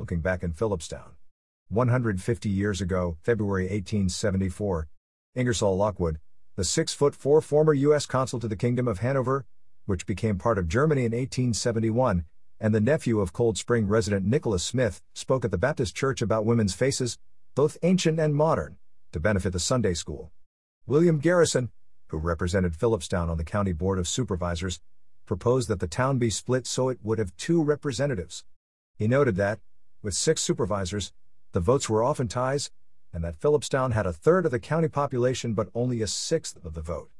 looking back in Philipstown. 150 years ago, February 1874, Ingersoll Lockwood, the 6 foot 4 former U.S. consul to the Kingdom of Hanover, which became part of Germany in 1871, and the nephew of Cold Spring resident Nicholas Smith, spoke at the Baptist Church about women's faces, both ancient and modern, to benefit the Sunday school. William Garrison, who represented Philipstown on the County Board of Supervisors, proposed that the town be split so it would have two representatives. He noted that, with six supervisors, the votes were often ties, and that Philipstown had a third of the county population but only a sixth of the vote.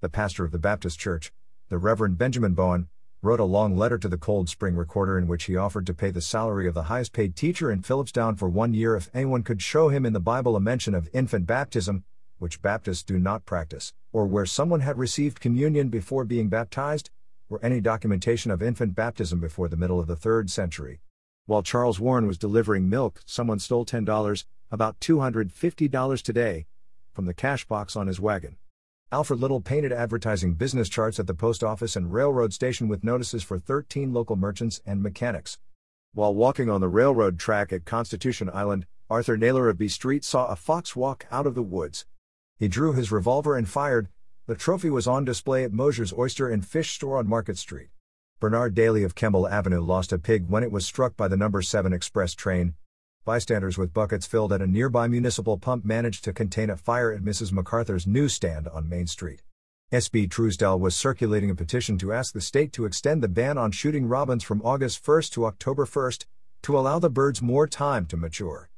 The pastor of the Baptist church, the Reverend Benjamin Bowen, wrote a long letter to the Cold Spring Recorder in which he offered to pay the salary of the highest paid teacher in Philipstown for one year if anyone could show him in the Bible a mention of infant baptism, which Baptists do not practice, or where someone had received communion before being baptized, or any documentation of infant baptism before the middle of the 3rd century. While Charles Warren was delivering milk, someone stole $10, about $250 today, from the cash box on his wagon. Alfred Little painted advertising business charts at the post office and railroad station with notices for 13 local merchants and mechanics. While walking on the railroad track at Constitution Island, Arthur Naylor of B Street saw a fox walk out of the woods. He drew his revolver and fired. The trophy was on display at Mosier's Oyster and Fish Store on Market Street. Bernard Daly of Kemble Avenue lost a pig when it was struck by the number 7 express train. Bystanders with buckets filled at a nearby municipal pump managed to contain a fire at Mrs. MacArthur's newsstand on Main Street. SB Truesdell was circulating a petition to ask the state to extend the ban on shooting robins from August 1 to October 1 to allow the birds more time to mature.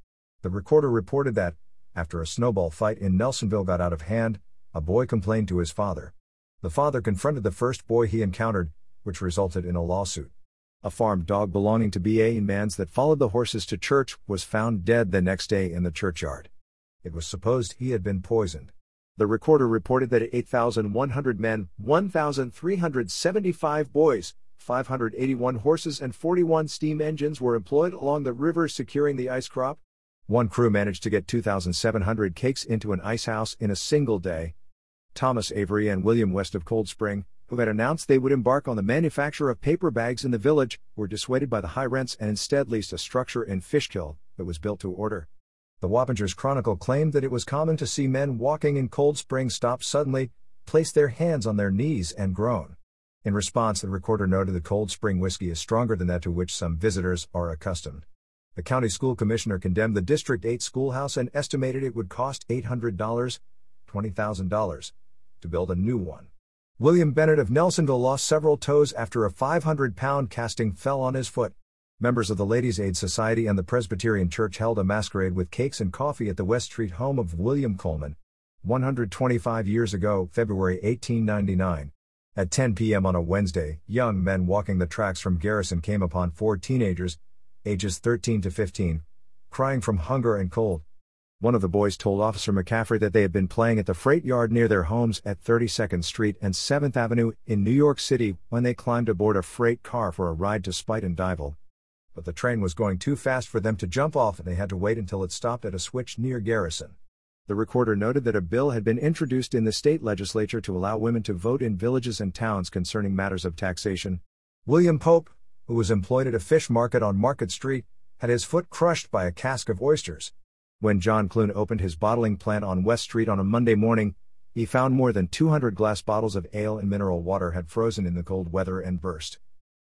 The recorder reported that, after a snowball fight in Nelsonville got out of hand, a boy complained to his father. The father confronted the first boy he encountered, which resulted in a lawsuit. A farm dog belonging to B.A. Mans that followed the horses to church was found dead the next day in the churchyard. It was supposed he had been poisoned. The recorder reported that 8,100 men, 1,375 boys, 581 horses, and 41 steam engines were employed along the river securing the ice crop. One crew managed to get 2,700 cakes into an ice house in a single day. Thomas Avery and William West of Cold Spring, who had announced they would embark on the manufacture of paper bags in the village, were dissuaded by the high rents and instead leased a structure in Fishkill that was built to order. The Wappingers Chronicle claimed that it was common to see men walking in Cold Spring stop suddenly, place their hands on their knees, and groan. In response, the recorder noted that Cold Spring whiskey is stronger than that to which some visitors are accustomed. The county school commissioner condemned the District 8 schoolhouse and estimated it would cost $800, $20,000, to build a new one. William Bennett of Nelsonville lost several toes after a 500 pound casting fell on his foot. Members of the Ladies' Aid Society and the Presbyterian Church held a masquerade with cakes and coffee at the West Street home of William Coleman, 125 years ago, February 1899. At 10 p.m. on a Wednesday, young men walking the tracks from Garrison came upon four teenagers, ages 13 to 15, crying from hunger and cold. One of the boys told Officer McCaffrey that they had been playing at the freight yard near their homes at 32nd Street and 7th Avenue in New York City when they climbed aboard a freight car for a ride to Spuyten Duyvil. But the train was going too fast for them to jump off and they had to wait until it stopped at a switch near Garrison. The recorder noted that a bill had been introduced in the state legislature to allow women to vote in villages and towns concerning matters of taxation. William Pope, who was employed at a fish market on Market Street, had his foot crushed by a cask of oysters. When John Clune opened his bottling plant on West Street on a Monday morning, he found more than 200 glass bottles of ale and mineral water had frozen in the cold weather and burst.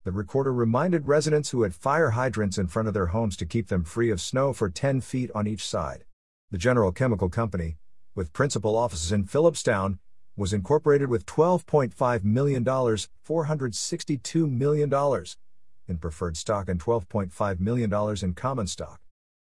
The recorder reminded residents who had fire hydrants in front of their homes to keep them free of snow for 10 feet on each side. The General Chemical Company, with principal offices in Philipstown, was incorporated with $12.5 million, $462 million in preferred stock and $12.5 million in common stock.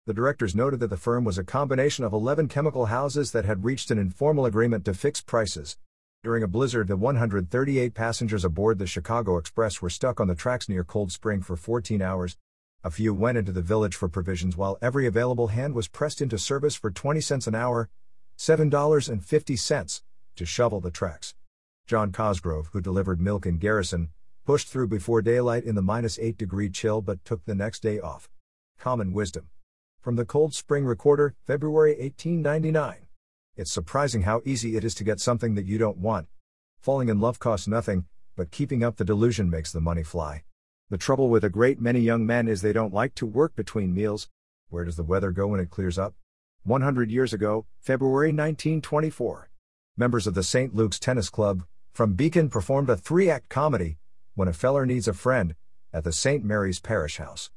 The directors noted that the firm was a combination of 11 chemical houses that had reached an informal agreement to fix prices. During a blizzard, the 138 passengers aboard the Chicago Express were stuck on the tracks near Cold Spring for 14 hours. A few went into the village for provisions while every available hand was pressed into service for 20 cents an hour, $7.50, to shovel the tracks. John Cosgrove, who delivered milk in Garrison, pushed through before daylight in the minus 8 degree chill but took the next day off. Common wisdom. From the Cold Spring Recorder, February 1899. It's surprising how easy it is to get something that you don't want. Falling in love costs nothing, but keeping up the delusion makes the money fly. The trouble with a great many young men is they don't like to work between meals. Where does the weather go when it clears up? 100 years ago, February 1924. Members of the St. Luke's Tennis Club from Beacon performed a three act comedy, When a Feller Needs a Friend, at the St. Mary's Parish House.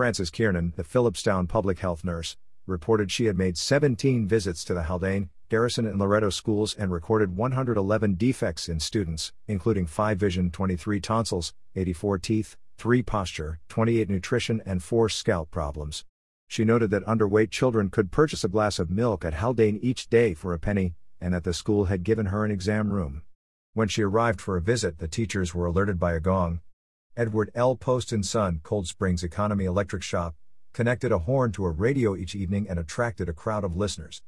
Frances Kiernan, the Philipstown public health nurse, reported she had made 17 visits to the Haldane, Garrison, and Loretto schools and recorded 111 defects in students, including 5 vision, 23 tonsils, 84 teeth, 3 posture, 28 nutrition, and 4 scalp problems. She noted that underweight children could purchase a glass of milk at Haldane each day for a penny, and that the school had given her an exam room. When she arrived for a visit, the teachers were alerted by a gong. Edward L. Post and Son, Cold Springs Economy Electric Shop, connected a horn to a radio each evening and attracted a crowd of listeners.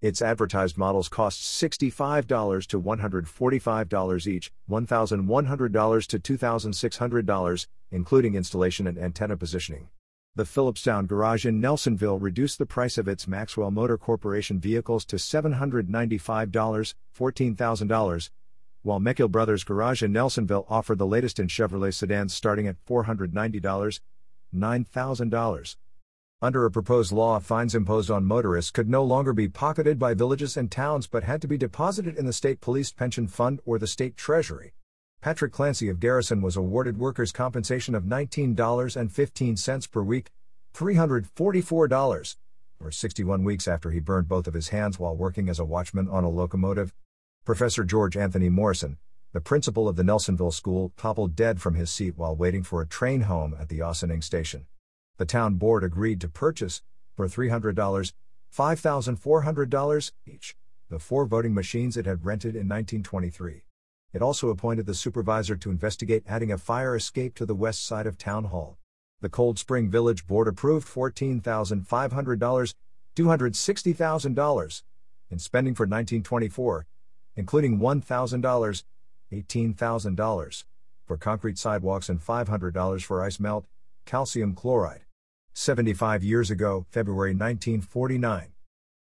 Its advertised models cost $65 to $145 each, $1,100 to $2,600, including installation and antenna positioning. The Philipstown garage in Nelsonville reduced the price of its Maxwell Motor Corporation vehicles to $795, $14,000, while Mekill Brothers Garage in Nelsonville offered the latest in Chevrolet sedans starting at $490, $9,000. Under a proposed law, fines imposed on motorists could no longer be pocketed by villages and towns but had to be deposited in the state police pension fund or the state treasury. Patrick Clancy of Garrison was awarded workers' compensation of $19.15 per week, $344, or 61 weeks after he burned both of his hands while working as a watchman on a locomotive. Professor George Anthony Morrison, the principal of the Nelsonville School, toppled dead from his seat while waiting for a train home at the Ossining station. The town board agreed to purchase, for $300, $5,400 each, the four voting machines it had rented in 1923. It also appointed the supervisor to investigate adding a fire escape to the west side of Town Hall. The Cold Spring Village Board approved $14,500, $260,000 in spending for 1924, including $1,000, $18,000 for concrete sidewalks and $500 for ice melt, calcium chloride. 75 years ago, February 1949.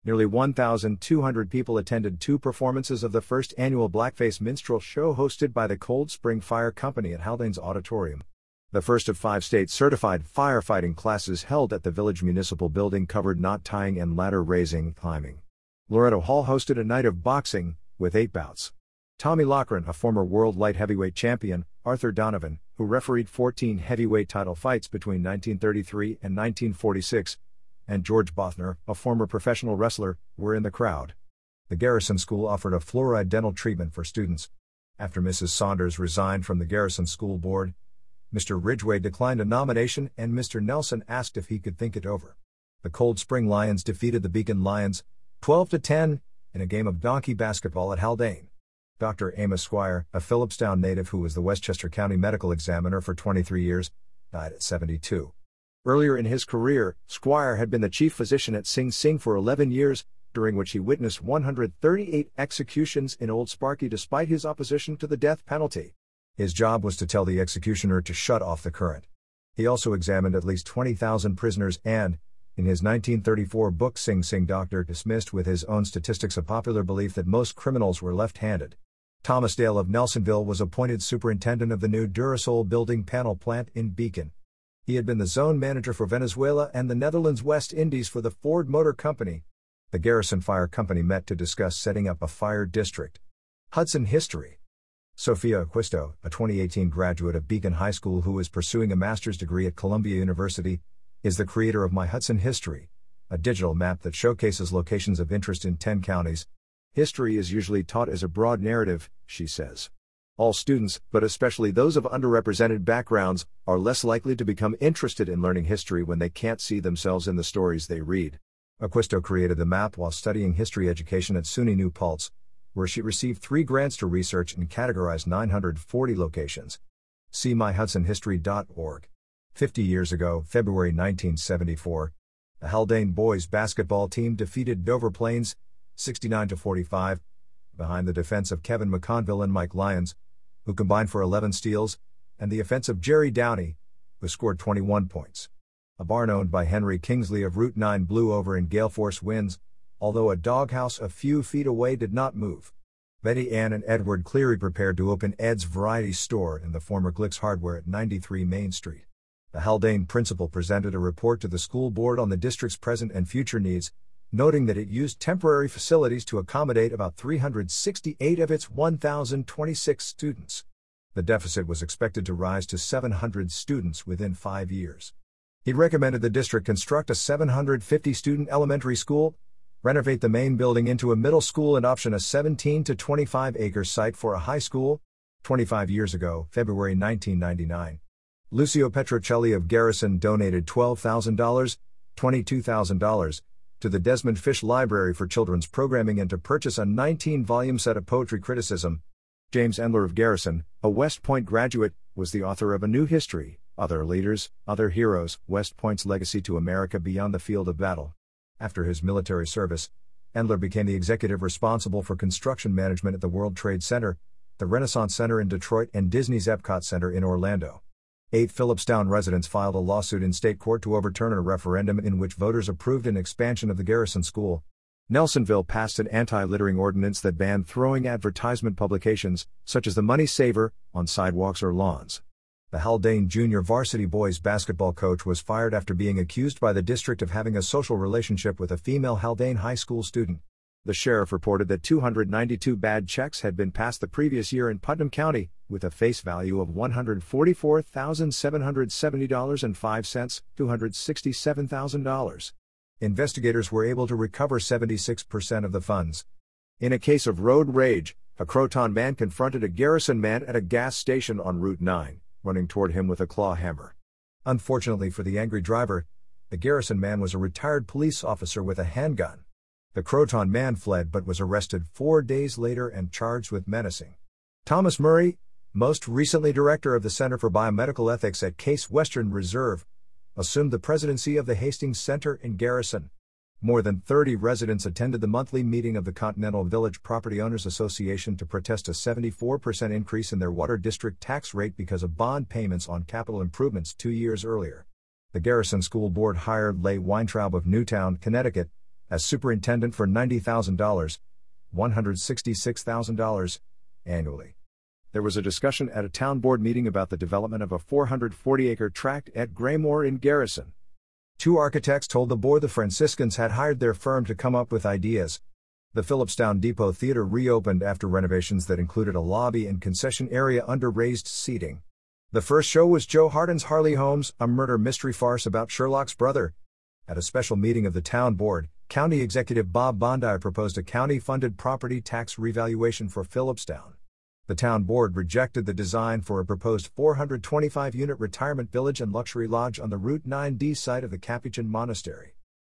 Nearly 1,200 people attended two performances of the first annual Blackface Minstrel Show hosted by the Cold Spring Fire Company at Haldane's Auditorium. The first of five state certified firefighting classes held at the village municipal building covered knot tying and ladder raising climbing. Loretto Hall hosted a night of boxing, with eight bouts. Tommy Loughran, a former world light heavyweight champion, Arthur Donovan, who refereed 14 heavyweight title fights between 1933 and 1946, and George Bothner, a former professional wrestler, were in the crowd. The Garrison School offered a fluoride dental treatment for students. After Mrs. Saunders resigned from the Garrison School Board, Mr. Ridgway declined a nomination and Mr. Nelson asked if he could think it over. The Cold Spring Lions defeated the Beacon Lions 12 to 10 in a game of donkey basketball at Haldane. Dr. Amos Squire, a Philipstown native who was the Westchester County medical examiner for 23 years, died at 72. Earlier in his career, Squire had been the chief physician at Sing Sing for 11 years, during which he witnessed 138 executions in Old Sparky despite his opposition to the death penalty. His job was to tell the executioner to shut off the current. He also examined at least 20,000 prisoners and, in his 1934 book Sing Sing Doctor dismissed with his own statistics a popular belief that most criminals were left-handed. Thomas Dale of Nelsonville was appointed superintendent of the new Durasol building panel plant in Beacon. He had been the zone manager for Venezuela and the Netherlands West Indies for the Ford Motor Company. The Garrison Fire Company met to discuss setting up a fire district. Hudson History. Sophia Acquisto, a 2018 graduate of Beacon High School who is pursuing a master's degree at Columbia University, is the creator of My Hudson History, a digital map that showcases locations of interest in 10 counties. History is usually taught as a broad narrative, she says. All students, but especially those of underrepresented backgrounds, are less likely to become interested in learning history when they can't see themselves in the stories they read. Acquisto created the map while studying history education at SUNY New Paltz, where she received three grants to research and categorize 940 locations. See myhudsonhistory.org. 50 years ago, February 1974, the Haldane boys basketball team defeated Dover Plains 69 45 behind the defense of Kevin McConville and Mike Lyons, who combined for 11 steals, and the offensive Jerry Downey, who scored 21 points. A barn owned by Henry Kingsley of Route 9 blew over in gale force winds, although a doghouse a few feet away did not move. Betty Ann and Edward Cleary prepared to open Ed's Variety Store in the former Glick's Hardware at 93 Main Street. The Haldane principal presented a report to the school board on the district's present and future needs, noting that it used temporary facilities to accommodate about 368 of its 1,026 students. The deficit was expected to rise to 700 students within five years. He recommended the district construct a 750 student elementary school, renovate the main building into a middle school and option a 17 to 25 acre site for a high school. 25 years ago, February 1999. Lucio Petrocelli of Garrison donated $12,000, $22,000, to the Desmond Fish Library for Children's Programming and to purchase a 19 volume set of poetry criticism. James Endler of Garrison, a West Point graduate, was the author of A New History, Other Leaders, Other Heroes West Point's Legacy to America Beyond the Field of Battle. After his military service, Endler became the executive responsible for construction management at the World Trade Center, the Renaissance Center in Detroit, and Disney's Epcot Center in Orlando. Eight Philipstown residents filed a lawsuit in state court to overturn a referendum in which voters approved an expansion of the Garrison School. Nelsonville passed an anti littering ordinance that banned throwing advertisement publications, such as the Money Saver, on sidewalks or lawns the Haldane junior varsity boys basketball coach was fired after being accused by the district of having a social relationship with a female Haldane high school student. The sheriff reported that 292 bad checks had been passed the previous year in Putnam County, with a face value of $144,770.05, $267,000. Investigators were able to recover 76% of the funds. In a case of road rage, a Croton man confronted a Garrison man at a gas station on Route 9 running toward him with a claw hammer. Unfortunately for the angry driver, the garrison man was a retired police officer with a handgun. The Croton man fled but was arrested four days later and charged with menacing. Thomas Murray, most recently director of the Center for Biomedical Ethics at Case Western Reserve, assumed the presidency of the Hastings Center in Garrison. More than 30 residents attended the monthly meeting of the Continental Village Property Owners Association to protest a 74% increase in their water district tax rate because of bond payments on capital improvements two years earlier. The Garrison School Board hired Leigh Weintraub of Newtown, Connecticut, as superintendent for $90,000, $166,000, annually. There was a discussion at a town board meeting about the development of a 440 acre tract at Graymoor in Garrison. Two architects told the board the Franciscans had hired their firm to come up with ideas. The Philipstown Depot Theater reopened after renovations that included a lobby and concession area under raised seating. The first show was Joe Harden's Harley Holmes, a murder mystery farce about Sherlock's brother. At a special meeting of the town board, County Executive Bob Bondi proposed a county funded property tax revaluation for Philipstown the town board rejected the design for a proposed 425 unit retirement village and luxury lodge on the Route 9D site of the Capuchin Monastery.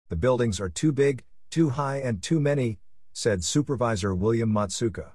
The buildings are too big, too high, and too many, said Supervisor William Mazzuca.